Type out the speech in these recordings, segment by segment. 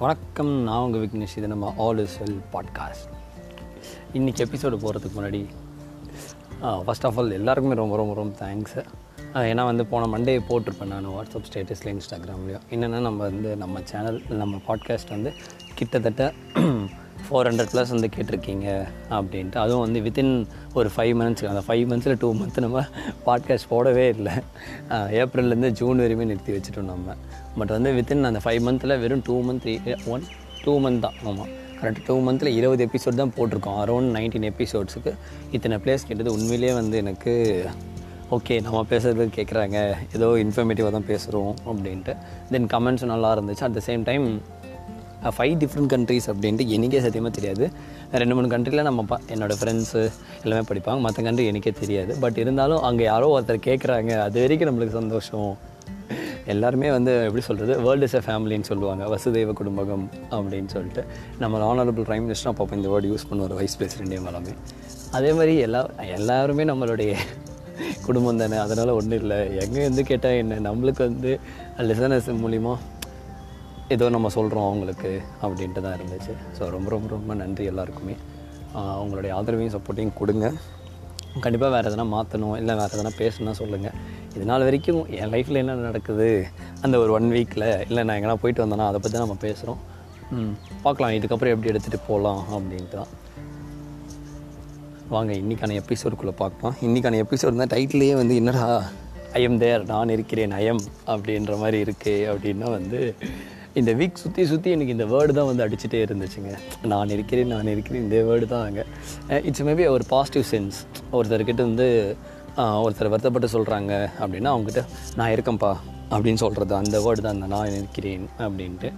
வணக்கம் நான் உங்கள் விக்னேஷ். இது நம்ம ஆல் இஸ் வெல் பாட்காஸ்ட் இன்றைக்கி எபிசோடு போகிறதுக்கு முன்னாடி ஃபஸ்ட் ஆஃப் ஆல் எல்லாருக்குமே ரொம்ப ரொம்ப ரொம்ப தேங்க்ஸ் ஏன்னா வந்து போன மண்டே போட்டிருப்பேன் நான் வாட்ஸ்அப் ஸ்டேட்டஸில் இன்ஸ்டாகிராம்லேயும் என்னென்னா நம்ம வந்து நம்ம சேனல் நம்ம பாட்காஸ்ட் வந்து கிட்டத்தட்ட ஃபோர் ஹண்ட்ரட் ப்ளஸ் வந்து கேட்டிருக்கீங்க அப்படின்ட்டு. அதுவும் வந்து வித்தின் ஒரு ஃபைவ் மந்த்ஸ் அந்த ஃபைவ் மந்த்ஸில் டூ மந்த் நம்ம பாட்காஸ்ட் போடவே இல்லை. ஏப்ரல்லேருந்து ஜூன் வரையுமே நிறுத்தி வச்சுட்டோம் நம்ம. பட் வந்து வித்தின் அந்த ஃபைவ் மந்த்தில் வெறும் two month one two month தான். ஆமாம் கரெக்டாக டூ மந்தில் இருபது எபிசோட் தான் போட்டிருக்கோம். அரௌண்ட் நைன்டீன் எபிசோட்ஸுக்கு இத்தனை பிளேஸ் கேட்டது உண்மையிலேயே வந்து எனக்கு ஓகே நம்ம பேசுகிறது கேட்குறாங்க ஏதோ இன்ஃபர்மேட்டிவாக தான் பேசுகிறோம் அப்படின்ட்டு. தென் கமெண்ட்ஸும் நல்லா இருந்துச்சு. At the same time five different countries அப்படின்ட்டு எனக்கே சத்தியமாக தெரியாது. ரெண்டு மூணு கண்ட்ரியில் நம்ம பா என்னோடய ஃப்ரெண்ட்ஸு எல்லாமே படிப்பாங்க. மற்ற கண்ட்ரி எனக்கே தெரியாது. பட் இருந்தாலும் அங்கே யாரோ ஒருத்தர் கேட்குறாங்க அது வரைக்கும் நம்மளுக்கு சந்தோஷம். எல்லாருமே வந்து எப்படி சொல்கிறது வேர்ல்டு இஸ் எ ஃபேமிலின்னு சொல்லுவாங்க. வசுதெய்வ குடும்பகம் அப்படின்னு சொல்லிட்டு. நம்ம ஆனரபிள் ப்ரைம் மினிஸ்டர் அப்போ இந்த வேர்டு யூஸ் பண்ணுவார் வைஸ் பிரசிடென்ட் எல்லாமே. அதே மாதிரி எல்லா எல்லாருமே நம்மளுடைய குடும்பம் தானே? அதனால் ஒன்றும் இல்லை. எங்கே வந்து கேட்டால் என்ன? நம்மளுக்கு வந்து லிசனஸ் மூலிமா ஏதோ நம்ம சொல்கிறோம் அவங்களுக்கு அப்படின்ட்டு தான் இருந்துச்சு. ஸோ ரொம்ப ரொம்ப ரொம்ப நன்றி எல்லாருக்குமே. அவங்களுடைய ஆதரவையும் சப்போர்ட்டையும் கொடுங்க. கண்டிப்பாக வேறு எதனா மாற்றணும் இல்லை வேறு எதனா பேசணும்னா சொல்லுங்கள் இது நாள் வரைக்கும் என் லைஃப்பில் என்ன நடக்குது அந்த ஒரு ஒன் வீக்கில் இல்லை நான் எங்கன்னா போயிட்டு வந்தேன்னா அதை பற்றி நம்ம பேசுகிறோம் பார்க்கலாம் இதுக்கப்புறம் எப்படி எடுத்துகிட்டு போகலாம் அப்படின்ட்டு தான். வாங்க இன்றைக்கான எபிசோடுக்குள்ளே பார்க்கலாம். இன்றைக்கான எபிசோடு தான் டைட்டிலே வந்து என்னடா ஐஎம் தேர் நான் இருக்கிறேன் ஐஎம் அப்படின்ற மாதிரி இருக்குது அப்படின்னா வந்து இந்த வீக் சுற்றி சுற்றி எனக்கு இந்த வேர்டு தான் வந்து அடிச்சுட்டே இருந்துச்சுங்க. நான் இருக்கிறேன் நான் இருக்கிறேன் இந்த வேர்டு தான் அங்கே இட்ஸ் மேபி ஒரு பாசிட்டிவ் சென்ஸ் ஒருத்தர்கிட்ட வந்து ஒருத்தர் வருத்தப்பட்டு சொல்கிறாங்க அப்படின்னா அவங்ககிட்ட நான் இருக்கேன்ப்பா அப்படின்னு சொல்கிறது அந்த வேர்டு தான் அந்த நான் இருக்கிறேன் அப்படின்ட்டு.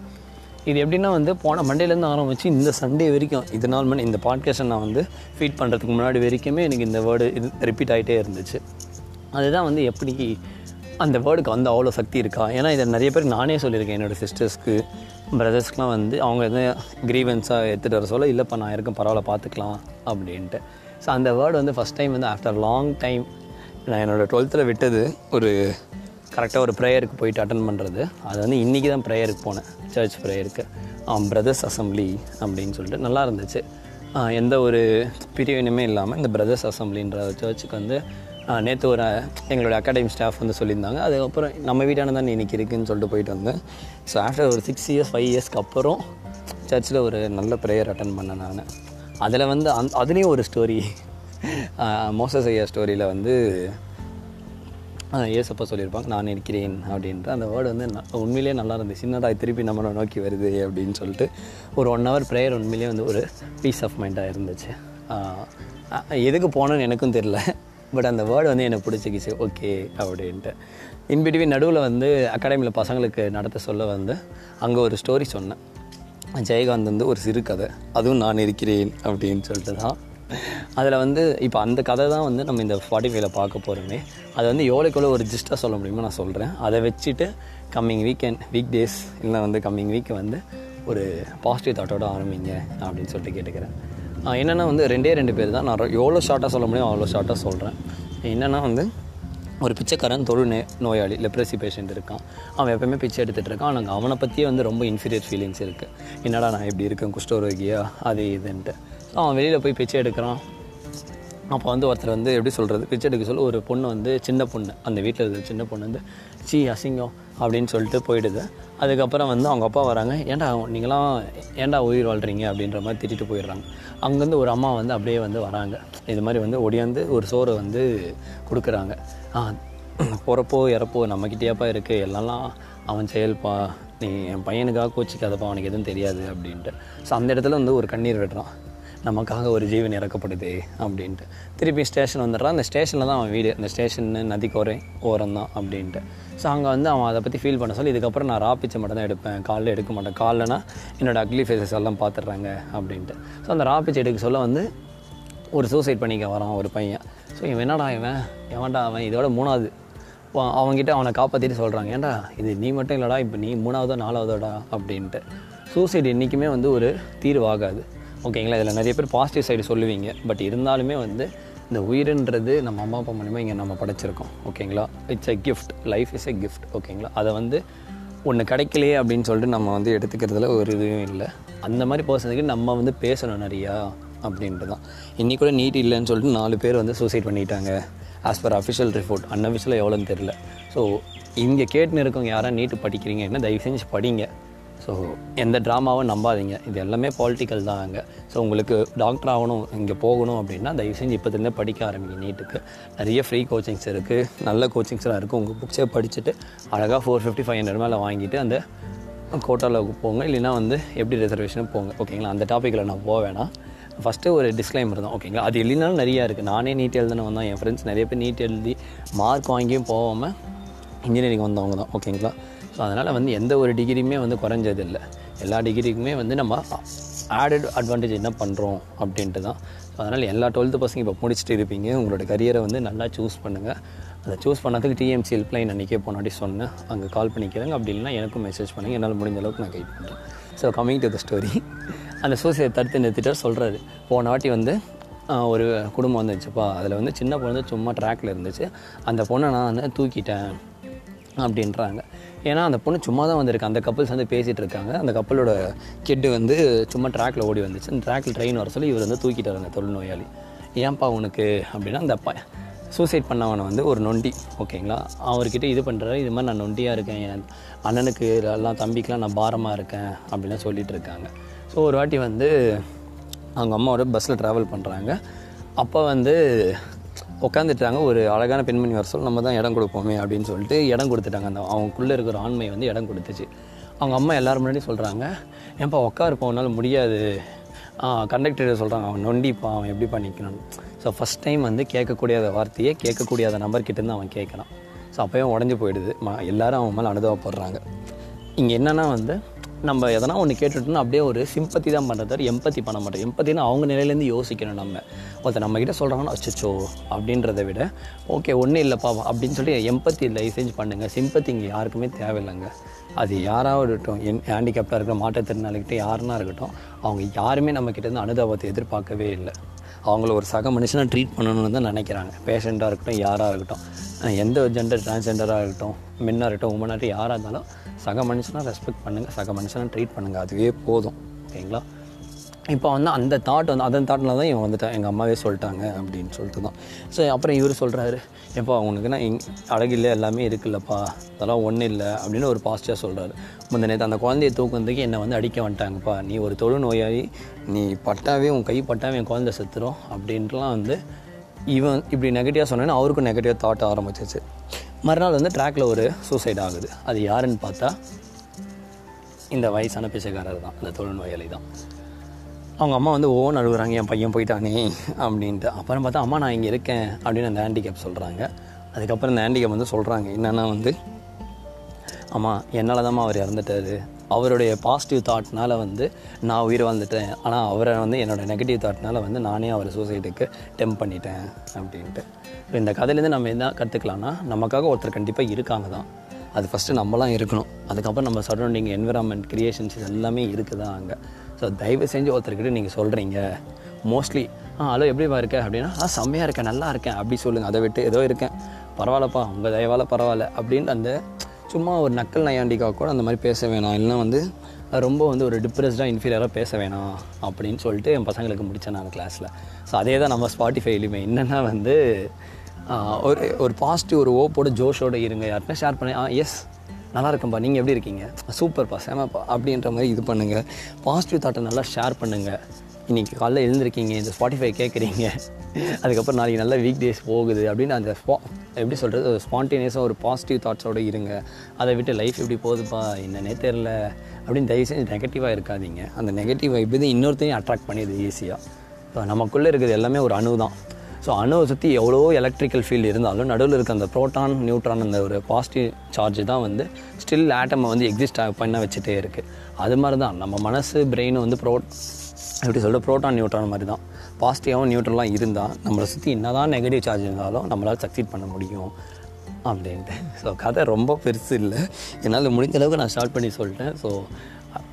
இது எப்படின்னா வந்து போன மண்டேலேருந்து ஆரம்பித்து இந்த சண்டே வரைக்கும் இது நாள் மணி இந்த பாட்காஸ்ட்டை நான் வந்து ஃபீட் பண்ணுறதுக்கு முன்னாடி வரைக்குமே எனக்கு இந்த வேர்டு இது ரிப்பீட் ஆகிட்டே இருந்துச்சு. அதுதான் வந்து எப்படி அந்த வேர்டுக்கு வந்து அவ்வளோ சக்தி இருக்கா? ஏன்னா இதை நிறைய பேர் நானே சொல்லியிருக்கேன் என்னோடய சிஸ்டர்ஸ்க்கு பிரதர்ஸ்க்குலாம் வந்து அவங்க எதுவும் க்ரீவன்ஸாக எடுத்துகிட்டு வர சொல்ல இல்லைப்பா நான் இருக்கும் பரவாயில்ல பார்த்துக்கலாம் அப்படின்ட்டு. ஸோ அந்த வேர்டு வந்து ஃபஸ்ட் டைம் வந்து ஆஃப்டர் லாங் டைம் நான் என்னோடய டுவெல்த்தில் விட்டது ஒரு கரெக்டாக ஒரு ப்ரேயருக்கு போயிட்டு அட்டன் பண்ணுறது அது வந்து இன்றைக்கி தான் ப்ரேயருக்கு போனேன் சர்ச் ப்ரேயருக்கு பிரதர்ஸ் அசம்பிளி அப்படின்னு சொல்லிட்டு. நல்லா இருந்துச்சு. எந்த ஒரு பிரிவினுமே இல்லாமல் இந்த பிரதர்ஸ் அசம்பிளின்ற சர்ச்சுக்கு வந்து நேற்று ஒரு எங்களோட அகாடமி ஸ்டாஃப் வந்து சொல்லியிருந்தாங்க. அதுக்கப்புறம் நம்ம வீட்டான தான் இன்றைக்கி இருக்குதுன்னு சொல்லிட்டு போயிட்டு வந்தேன். ஸோ ஆஃப்டர் ஒரு சிக்ஸ் இயர்ஸ் ஃபைவ் இயர்ஸ்க்கு அப்புறம் சர்ச்சில் ஒரு நல்ல ப்ரேயர் அட்டன் பண்ணேன் நான். அதில் வந்து அந் அதுலேயும் ஒரு ஸ்டோரி மோசஸ் ஐயா ஸ்டோரியில் வந்து ஏசப்பா சொல்லியிருப்பாங்க நான் இருக்கிறேன் அப்படின்ற அந்த வேர்டு வந்து உண்மையிலேயே நல்லா இருந்துச்சு சின்னதாக திருப்பி நம்மளை நோக்கி வருது அப்படின்னு சொல்லிட்டு ஒரு ஒன் ஹவர் ப்ரேயர் உண்மையிலேயே வந்து ஒரு பீஸ் ஆஃப் மைண்டாக இருந்துச்சு. எதுக்கு போனோன்னு எனக்கும் தெரில பட் அந்த வேர்டு வந்து எனக்கு பிடிச்சிக்கிச்சு. ஓகே அப்படின்ட்டு. இன்பிட்வீன் நடுவில் வந்து அகாடமியில் பசங்களுக்கு நடத்த சொல்ல வந்து அங்கே ஒரு ஸ்டோரி சொன்னேன். ஜெயகாந்த் வந்து ஒரு சிறு கதை. அதுவும் நான் இருக்கிறேன் அப்படின்னு சொல்லிட்டு தான். அதில் வந்து இப்போ அந்த கதை தான் வந்து நம்ம இந்த ஃபார்ட்டி ஃபைவ்ல பார்க்க போகிறோமே அதை வந்து எவ்வளோக்குள்ள ஒரு ஜிஸ்ட்டாக சொல்ல முடியுமோ நான் சொல்கிறேன் அதை வச்சுட்டு கம்மிங் வீக்கெண்ட் வீக் டேஸ் இல்லை வந்து கம்மிங் வீக் வந்து ஒரு பாசிட்டிவ் தாட்டோட ஆரம்பிங்க அப்படின்னு சொல்லிட்டு கேட்டுக்கிறேன். என்னென்னா வந்து ரெண்டே ரெண்டு பேர் தான். நான் எவ்வளோ ஷார்ட்டாக சொல்ல முடியும் அவ்வளோ ஷார்ட்டாக சொல்கிறேன் என்னென்னா வந்து ஒரு பிச்சைக்காரன் தொழு நே நோயாளி லெப்ரசி பேஷண்ட் இருக்கான். அவன் எப்போயுமே பிச்சை எடுத்துகிட்டு இருக்கான். ஆனால் அவனை பற்றியே வந்து ரொம்ப இன்ஃபீரியர் ஃபீலிங்ஸ் இருக்குது என்னடா நான் இப்படி இருக்கேன் குஷ்டரோகியா அது இதுன்ட்டு. ஸோ அவன் வெளியில் போய் பிச்சை எடுக்கிறான். அப்போ வந்து ஒருத்தர் வந்து எப்படி சொல்கிறது பிச்சை எடுக்க சொல்ல ஒரு பொண்ணு வந்து சின்ன பொண்ணு அந்த வீட்டில் இருக்கிற சின்ன பொண்ணு வந்து சி அசிங்கம் அப்படின்னு சொல்லிட்டு போயிடுது. அதுக்கப்புறம் வந்து அவங்க அப்பா வராங்க ஏன்டா நீங்களாம் ஏன்டா உயிர் வாழ்கிறீங்க அப்படின்ற மாதிரி திட்டிட்டு போயிடுறாங்க. அங்கேருந்து ஒரு அம்மா வந்து அப்படியே வந்து வராங்க. இது மாதிரி வந்து ஒடியாந்து ஒரு சோறை வந்து கொடுக்குறாங்க. போகிறப்போ இறப்போ நம்மக்கிட்டேயாப்பா இருக்குது எல்லாம் அவன் செயல்பா நீ என் பையனுக்காக கோச்சிக்காதப்பா அவனுக்கு எதுவும் தெரியாது அப்படின்ட்டு. ஸோ அந்த இடத்துல வந்து ஒரு கண்ணீர் விடுறான். நமக்காக ஒரு ஜீவன் இறக்கப்படுது அப்படின்ட்டு. திருப்பி ஸ்டேஷன் வந்துடுறான். அந்த ஸ்டேஷனில் தான் அவன் வீடு. அந்த ஸ்டேஷன் நதிக்கோரை ஓரம் தான் அப்படின்ட்டு. ஸோ அங்கே வந்து அவன் அதை பற்றி ஃபீல் பண்ண சொல்லி இதுக்கப்புறம் நான் ராப்பிச்சை மட்டும் தான் எடுப்பேன். காலில் எடுக்க மாட்டேன். காலைலனா என்னோடய அக்லி ஃபேஸஸ் எல்லாம் பார்த்துட்றாங்க அப்படின்ட்டு. ஸோ அந்த ராப்பிச்சை எடுக்க சொல்ல வந்து ஒரு சூசைட் பண்ணிக்க வரான் ஒரு பையன். ஸோ இவன் என்னடா இவன்? எவன்டா அவன்? இதோட மூணாவது. அவங்ககிட்ட அவனை காப்பாற்றிட்டு சொல்கிறாங்க ஏன்டா இது நீ மட்டும் இல்லைடா இப்போ நீ மூணாவதோ நாலாவதோடா? அப்படின்ட்டு. சூசைட் என்றைக்குமே வந்து ஒரு தீர்வாகாது. ஓகேங்களா? இதில் நிறைய பேர் பாசிட்டிவ் சைடு சொல்லுவீங்க. பட் இருந்தாலுமே வந்து இந்த உயிர்ன்றது நம்ம அம்மா அப்பா மூலிமா இங்கே நம்ம படைச்சிருக்கோம். ஓகேங்களா? It's a gift life is a gift ஓகேங்களா? அதை வந்து ஒன்று கிடைக்கலையே அப்படின்னு சொல்லிட்டு நம்ம வந்து எடுத்துக்கிறதுல ஒரு இதுவும் இல்லை. அந்த மாதிரி பர்சனுக்கு நம்ம வந்து பேசணும் நிறையா அப்படின்ட்டு தான். இன்றைக்கி கூட நீட் இல்லைன்னு சொல்லிட்டு நாலு பேர் வந்து சூசைட் பண்ணிட்டாங்க. ஆஸ் பர் அஃபிஷியல் ரிப்போர்ட் அன்அஃபிஷியலாக எவ்வளோன்னு தெரில ஸோ இங்கே கேட்டுன்னு இருக்கவங்க யாராவது நீட்டு படிக்கிறீங்க? என்ன தயவு செஞ்சு படிங்க. ஸோ எந்த ட்ராமாவும் நம்பாதீங்க. இது எல்லாமே பாலிட்டிக்கல் தான் அங்கே. ஸோ உங்களுக்கு டாக்டர் ஆகணும் இங்கே போகணும் அப்படின்னா தயவு செஞ்சு இப்போதுலேருந்து படிக்க ஆரம்பிங்க நீட்டுக்கு. நிறைய ஃப்ரீ கோச்சிங்ஸ் இருக்குது நல்ல கோச்சிங்ஸ்லாம் இருக்குது உங்கள் புக்ஸே படிச்சுட்டு அழகாக ஃபோர் ஃபிஃப்டி ஃபைவ் ஹண்ட்ரட் மேலே வாங்கிட்டு அந்த கோட்டாவில் போங்க. இல்லைன்னா வந்து எப்படி ரிசர்வேஷனும் போங்க. ஓகேங்களா அந்த டாப்பிக்கில் நான் போக வேணாம் ஃபஸ்ட்டு ஒரு டிஸ்க்ளைமர் தான். ஓகேங்களா அது இல்லைனாலும் நிறையா இருக்குது நானே நீட் எழுதுன வந்தேன். என் ஃப்ரெண்ட்ஸ் நிறைய பேர் நீட் எழுதி மார்க் வாங்கியும் போகாமல் இன்ஜினியரிங் வந்தவங்க தான். ஓகேங்களா அதனால் வந்து எந்த ஒரு டிகிரியுமே வந்து குறைஞ்சதில்லை. எல்லா டிகிரிக்குமே வந்து நம்ம ஆடட் அட்வான்டேஜ் என்ன பண்ணுறோம் அப்படின்ட்டு தான் ஸோ அதனால் எல்லா டுவெல்த்து பசங்க இப்போ முடிச்சுட்டு இருப்பீங்க. உங்களோட கரியரை வந்து நல்லா சூஸ் பண்ணுங்கள் அதை சூஸ் பண்ணதுக்கு டிஎம்சி ஹெல்ப்லைன் அன்றைக்கே போனாடி சொன்னேன். அங்கே கால் பண்ணிக்கிறேங்க. அப்படி இல்லைனா எனக்கும் மெசேஜ் பண்ணுங்கள் என்னால் முடிஞ்ச அளவுக்கு நான் கைட் பண்ணுறேன் so coming to the story அந்த சூசைட் தடுத்து நிறுத்திட்டு சொல்கிறாரு போன வாட்டி வந்து ஒரு குடும்பம் வந்துச்சுப்பா. அதில் வந்து சின்ன பொண்ணு சும்மா ட்ராக்ல இருந்துச்சு. அந்த பொண்ணை நான் வந்து தூக்கிட்டேன் அப்படின்றாங்க. ஏன்னா அந்த பொண்ணு சும்மா தான் வந்திருக்கு. அந்த கப்பல்ஸ் வந்து பேசிகிட்டு இருக்காங்க. அந்த கப்பலோட கெட்டு வந்து சும்மா ட்ராக்ல ஓடி வந்துச்சு. அந்த ட்ராக்ல ட்ரெயின் வர சொல்லி இவர் வந்து தூக்கிட்டார் அந்த தொழில்நோயாளி ஏன்பா உனக்கு? அப்படின்னா அந்த ப சூசைட் பண்ணவனை வந்து ஒரு நொண்டி. ஓகேங்களா? அவர்கிட்ட இது பண்ணுறாரு இது மாதிரி நான் நொண்டியாக இருக்கேன். என் அண்ணனுக்கு எல்லாம் தம்பிக்கெலாம் நான் பாரமாக இருக்கேன். அப்படின்லாம் சொல்லிட்டு இருக்காங்க. ஸோ ஒரு வாட்டி வந்து அவங்க அம்மாவோட பஸ்ஸில் ட்ராவல் பண்ணுறாங்க அப்போ வந்து உட்காந்துட்டாங்க ஒரு அழகான பெண்மணி வர சொல்ல நம்ம தான் இடம் கொடுப்போமே அப்படின்னு சொல்லிட்டு இடம் கொடுத்துட்டாங்க. அந்த அவங்களுக்குள்ளே இருக்கிற ஆண்மை வந்து இடம் கொடுத்துச்சு. அவங்க அம்மா எல்லோரும் முன்னாடி சொல்கிறாங்க ஏன்ப்பா உட்காருப்பா உன்னால் முடியாது. கண்டக்டர் சொல்கிறாங்க அவன் நொண்டிப்பா அவன் எப்படி பண்ணிக்கணும் ஸோ ஃபஸ்ட் டைம் வந்து கேட்கக்கூடிய வார்த்தையே கேட்கக்கூடிய அந்த நம்பர்கிட்டேருந்து அவன் கேட்குறான். ஸோ அப்போயும் உடஞ்சி போயிடுது. மா எல்லோரும் அவன் மேலே அனுபவப்படுறாங்க இங்கே என்னென்னா வந்து நம்ம எதனா ஒன்று கேட்டுட்டோம்னா அப்படியே ஒரு சிம்பத்தி தான் பண்ணுறது எம்பத்தி பண்ண மாட்டோம். எம்பத்தினா அவங்க நிலையிலேருந்து யோசிக்கணும் நம்ம. ஒருத்தர் நம்ம கிட்ட சொல்கிறாங்கன்னா அச்சச்சோ அப்படின்றத விட ஓகே ஒன்றும் இல்லைப்பா அப்படின்னு சொல்லி எம்பத்தி லைசன்ஸ் பண்ணுங்கள் சிம்பத்தி இங்கே யாருக்குமே தேவையில்லைங்க. அது யாராவது இருக்கட்டும் என் ஹேண்டிகேப்டாக இருக்கட்டும் மாற்றுத்திறனாளிகிட்ட யாருன்னா இருக்கட்டும் அவங்க யாருமே நம்ம இருந்து அனுதாபத்தை எதிர்பார்க்கவே இல்லை. அவங்கள ஒரு சக மனுஷனாக ட்ரீட் பண்ணணும்னு தான் நினைக்கிறாங்க. பேஷண்ட்டாக இருக்கட்டும் யாராக இருக்கட்டும். எந்த ஒரு ஜெண்டர் டிரான்ஸ்ஜெண்டராக இருக்கட்டும் மென்னாக இருக்கட்டும் உமனாகட்டும் யாராக இருந்தாலும் சக மனுஷனாக ரெஸ்பெக்ட் பண்ணுங்கள் சக மனுஷனாக ட்ரீட் பண்ணுங்கள் அதுவே போதும். ஓகேங்களா? இப்போ வந்து அந்த தாட் வந்து அதன் தாட்டில் தான் இவன் வந்துட்டான் எங்கள் அம்மாவே சொல்லிட்டாங்க அப்படின்னு சொல்லிட்டு தான் ஸோ அப்புறம் இவர் சொல்கிறாரு எப்பா அவனுக்குன்னா இங் அழகில்ல எல்லாமே இருக்குல்லப்பா அதெல்லாம் ஒன்றும் இல்லை அப்படின்னு ஒரு பாசிட்டிவாக சொல்கிறாரு முந்த நேற்று அந்த குழந்தைய தூக்குறதுக்கு என்னை வந்து அடிக்க வந்துட்டாங்கப்பா. நீ ஒரு தொழு நோயாகி நீ பட்டாவே உன் கை பட்டாவே என் குழந்தை செத்துரும் அப்படின்ட்டுலாம் வந்து இவன் இப்படி நெகட்டிவாக சொன்னேன்னா அவருக்கும் நெகட்டிவ் தாட் ஆரம்பிச்சிச்சு மறுநாள் வந்து ட்ராக்ல ஒரு சூசைட் ஆகுது. அது யாருன்னு பார்த்தா இந்த வயசான பிச்சைக்காரர் தான் அந்த தொழுநோயாளி தான். அவங்க அம்மா வந்து ஓன் அழுகுறாங்க என் பையன் போயிட்டானே அப்படின்ட்டு. அப்புறம் பார்த்தா அம்மா நான் இங்கே இருக்கேன் அப்படின்னு அந்த ஹேண்டிகேப் சொல்கிறாங்க அதுக்கப்புறம் இந்த ஹேண்டிகேப் வந்து சொல்கிறாங்க என்னென்னா வந்து அம்மா என்னால் தான்மா அவர் இறந்துட்டாரு. அவருடைய பாசிட்டிவ் தாட்னால் வந்து நான் உயிர் வாழ்ந்துட்டேன். ஆனால் அவரை வந்து என்னோடய நெகட்டிவ் தாட்னால் வந்து நானே அவரை சூசைடுக்கு டெம்ப் பண்ணிட்டேன் அப்படின்ட்டு. இந்த கதையிலேருந்து நம்ம என்ன கற்றுக்கலாம்னா நமக்காக ஒருத்தர் கண்டிப்பாக இருக்காங்க தான். அது ஃபஸ்ட்டு நம்மலாம் இருக்கணும். அதுக்கப்புறம் நம்ம சரௌண்டிங் என்விரான்மெண்ட் கிரியேஷன்ஸ் இது எல்லாமே தான் அங்கே. ஸோ தயவு செஞ்சு ஒருத்தர்கிட்ட நீங்கள் சொல்கிறீங்க மோஸ்ட்லி ஆ ஹலோ எப்படிப்பா இருக்க? அப்படின்னா ஆ செம்மையாக இருக்கேன் நல்லா இருக்கேன். அப்படி சொல்லுங்கள் அதை விட்டு ஏதோ இருக்கேன். பரவாயில்லப்பா உங்கள் தயவால் பரவாயில்ல. அப்படின்ட்டு அந்த சும்மா ஒரு நக்கல் நையாண்டிக்காக கூட அந்த மாதிரி பேச வேணாம். இல்லைன்னா வந்து ரொம்ப வந்து ஒரு டிப்ரெஸ்டாக இன்ஃபீரியராக பேச வேணாம் அப்படின்னு சொல்லிட்டு என் பசங்களுக்கு முடித்தேன் நான் கிளாஸில் ஸோ அதே தான் நம்ம ஸ்பாட்டிஃபைலையுமே என்னென்னா வந்து ஒரு ஒரு பாசிட்டிவ் ஒரு ஓப்போட ஜோஷோட இருங்க. யார்கிட்ட ஷேர் பண்ணி. ஆ எஸ் நல்லா இருக்கேன்ப்பா நீங்கள் எப்படி இருக்கீங்க? சூப்பர்ப்பா செமப்பா அப்படின்ற மாதிரி இது பண்ணுங்கள் பாசிட்டிவ் தாட்டை நல்லா ஷேர் பண்ணுங்கள் இன்றைக்கி காலைல எழுந்திருக்கீங்க இந்த ஸ்பாட்டிஃபை கேட்குறீங்க அதுக்கப்புறம் நாளைக்கு நல்ல வீக் டேஸ் போகுது அப்படின்னு அந்த ஸ்பா எப்படி சொல்கிறது ஸ்பான்டேனியஸாக ஒரு பாசிட்டிவ் தாட்ஸோடு இருங்க. அதை விட்டு லைஃப் எப்படி போகுதுப்பா என்னன்னே தெரில அப்படின்னு தயவு செஞ்சு நெகட்டிவாக இருக்காதீங்க. அந்த நெகட்டிவ் வைப் இது இன்னொருத்தையும் அட்ராக்ட் பண்ணிடுது ஈஸியாக இப்போ நமக்குள்ளே இருக்கிறது எல்லாமே ஒரு அணு தான். ஸோ அணுவை சுற்றி எவ்வளோ எலக்ட்ரிக்கல் ஃபீல்டு இருந்தாலும் நடுவில் இருக்க அந்த ப்ரோட்டான் நியூட்ரான் அந்த ஒரு பாசிட்டிவ் சார்ஜ் தான் வந்து ஸ்டில் ஆட்டமை வந்து எக்ஸிஸ்ட் பண்ண வச்சுட்டே இருக்குது அது மாதிரி தான் நம்ம மனசு பிரெயினை வந்து ப்ரோ எப்படி சொல்கிறது ப்ரோட்டான் நியூட்ரான் மாதிரி தான் பாசிட்டிவாகவும் நியூட்ரலாக இருந்தால் நம்மளை சுற்றி என்ன தான் நெகட்டிவ் சார்ஜ் இருந்தாலும் நம்மளால் சக்சீட் பண்ண முடியும் அப்படின்ட்டு. ஸோ கதை ரொம்ப பெருசு இல்லை. என்னால் முடிஞ்ச அளவுக்கு நான் ஸ்டார்ட் பண்ணி சொல்லிட்டேன் ஸோ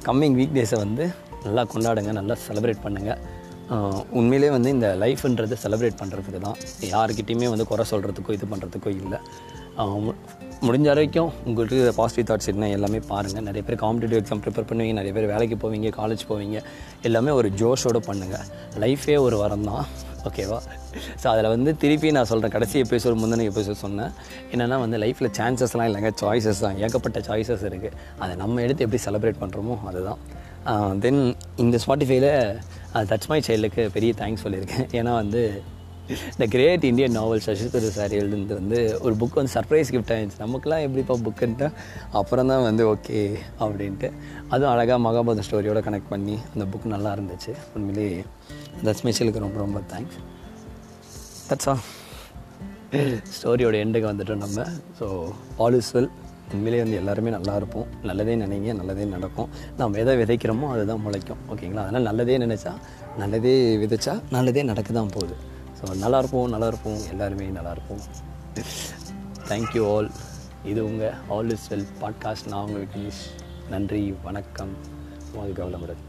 கம்மிங் வீக் டேஸை வந்து நல்லா கொண்டாடுங்க நல்லா செலிப்ரேட் பண்ணுங்கள் உண்மையிலே வந்து இந்த லைஃப்ன்றது செலிப்ரேட் பண்ணுறதுக்கு தான் யாருக்கிட்டேயுமே வந்து குறை சொல்கிறதுக்கோ இது பண்ணுறதுக்கோ இல்லை. முடிஞ்ச வரைக்கும் உங்களுக்கு பாசிட்டிவ் தாட்ஸ் என்ன எல்லாமே பாருங்கள் நிறைய பேர் காம்படிட்டிவ் எக்ஸாம் ப்ரிப்பேர் பண்ணுவீங்க நிறைய பேர் வேலைக்கு போவீங்க காலேஜ் போவீங்க. எல்லாமே ஒரு ஜோஷோடு பண்ணுங்கள் லைஃபே ஒரு வரம் தான். ஓகேவா ஸோ அதில் வந்து திருப்பி நான் சொல்கிறேன் கடைசி எபிசோடு முந்தின எபிசோட் சொன்னேன். என்னென்னா வந்து லைஃப்பில் சான்சஸ்லாம் இல்லைங்க. சாய்ஸஸ் தான். ஏகப்பட்ட சாய்ஸஸ் இருக்குது அதை நம்ம எடுத்து எப்படி செலிப்ரேட் பண்ணுறோமோ அதுதான். தென் இந்த ஸ்பாட்டிஃபைல தட்ஸ் மை சைல்டுக்கு பெரிய தேங்க்ஸ் சொல்லியிருக்கேன். ஏன்னா வந்து இந்த great Indian novel Sasidhar sir எழுதுனது வந்து ஒரு புக் வந்து சர்ப்ரைஸ் கிஃப்ட் ஆயிடுச்சு. நமக்குலாம் எப்படிப்பா புக்குன்ட்டு அப்புறம் தான் வந்து ஓகே அப்படின்ட்டு. அதுவும் அழகாக மகாபாரத ஸ்டோரியோட கனெக்ட் பண்ணி அந்த புக் நல்லா இருந்துச்சு. உண்மையிலே தட்ஸ் மைச்சலுக்கு ரொம்ப ரொம்ப தேங்க்ஸ் தட்ஸ் ஆல் ஸ்டோரியோட எண்டுக்கு வந்துட்டோம் நம்ம. ஸோ ஆல் இஸ் வெல் உண்மையிலே வந்து எல்லாருமே நல்லா இருப்போம். நல்லதே நினைங்க நல்லதே நடக்கும். நம்ம எதை விதைக்கிறோமோ அதுதான் முளைக்கும். ஓகேங்களா அதனால் நல்லதே நினச்சா நல்லதே விதைச்சா நல்லதே நடக்க தான் போகுது. ஸோ நல்லா இருப்போம் நல்லா இருப்போம் எல்லாருமே நல்லா இருப்போம் தேங்க்யூ ஆல் இது உங்கள் ஆல் இஸ் வெல் பாட்காஸ்ட் நான் உங்கள் விக்னேஷ். நன்றி வணக்கம். வாழ்க வளமுடன்.